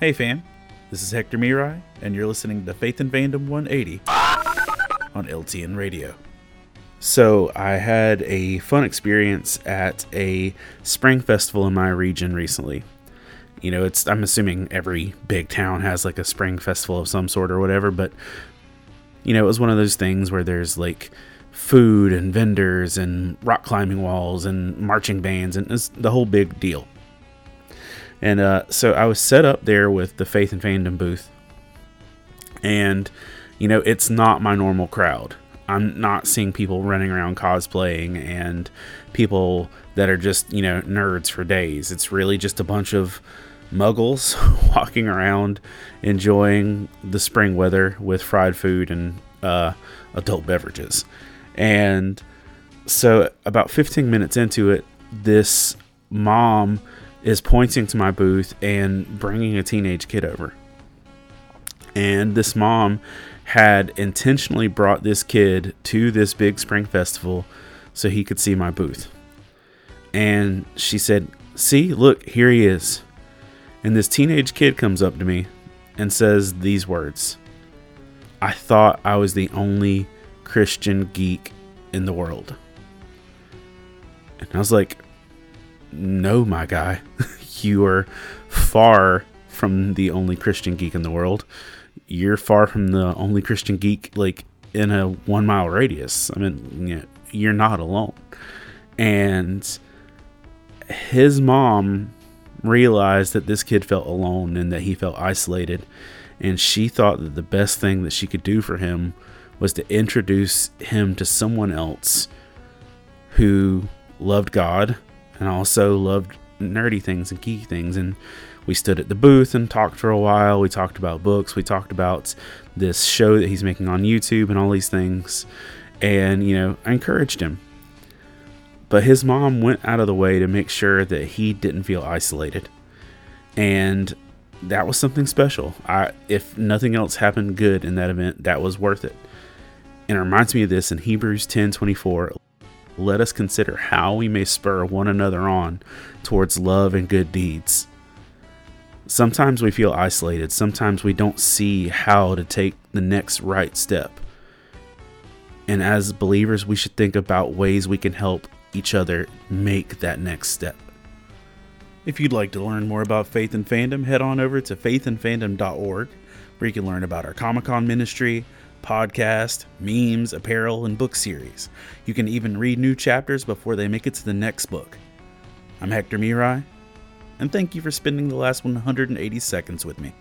Hey fam, this is Hector Miray, and you're listening to Faith and Fandom 180 on LTN Radio. So, I had a fun experience at a spring festival in my region recently. You know, it's I'm assuming every big town has like a spring festival of some sort or whatever, but you know, it was one of those things where there's like food and vendors and rock climbing walls and marching bands and it's the whole big deal. And uh, so I was set up there with the Faith and Fandom booth. And, you know, it's not my normal crowd. I'm not seeing people running around cosplaying and people that are just, you know, nerds for days. It's really just a bunch of muggles walking around enjoying the spring weather with fried food and uh, adult beverages. And so, about 15 minutes into it, this mom is pointing to my booth and bringing a teenage kid over. And this mom had intentionally brought this kid to this big spring festival so he could see my booth. And she said, See, look, here he is. And this teenage kid comes up to me and says these words I thought I was the only Christian geek in the world. And I was like, no, my guy, you are far from the only Christian geek in the world. You're far from the only Christian geek, like in a one mile radius. I mean, you're not alone. And his mom realized that this kid felt alone and that he felt isolated. And she thought that the best thing that she could do for him was to introduce him to someone else who loved God and also loved nerdy things and geeky things. And we stood at the booth and talked for a while. We talked about books. We talked about this show that he's making on YouTube and all these things. And, you know, I encouraged him. But his mom went out of the way to make sure that he didn't feel isolated. And that was something special. I if nothing else happened good in that event, that was worth it. And it reminds me of this in Hebrews 10:24 let us consider how we may spur one another on towards love and good deeds. Sometimes we feel isolated, sometimes we don't see how to take the next right step. And as believers, we should think about ways we can help each other make that next step. If you'd like to learn more about Faith and Fandom, head on over to faithandfandom.org, where you can learn about our Comic Con ministry, podcast, memes, apparel, and book series. You can even read new chapters before they make it to the next book. I'm Hector Miray, and thank you for spending the last 180 seconds with me.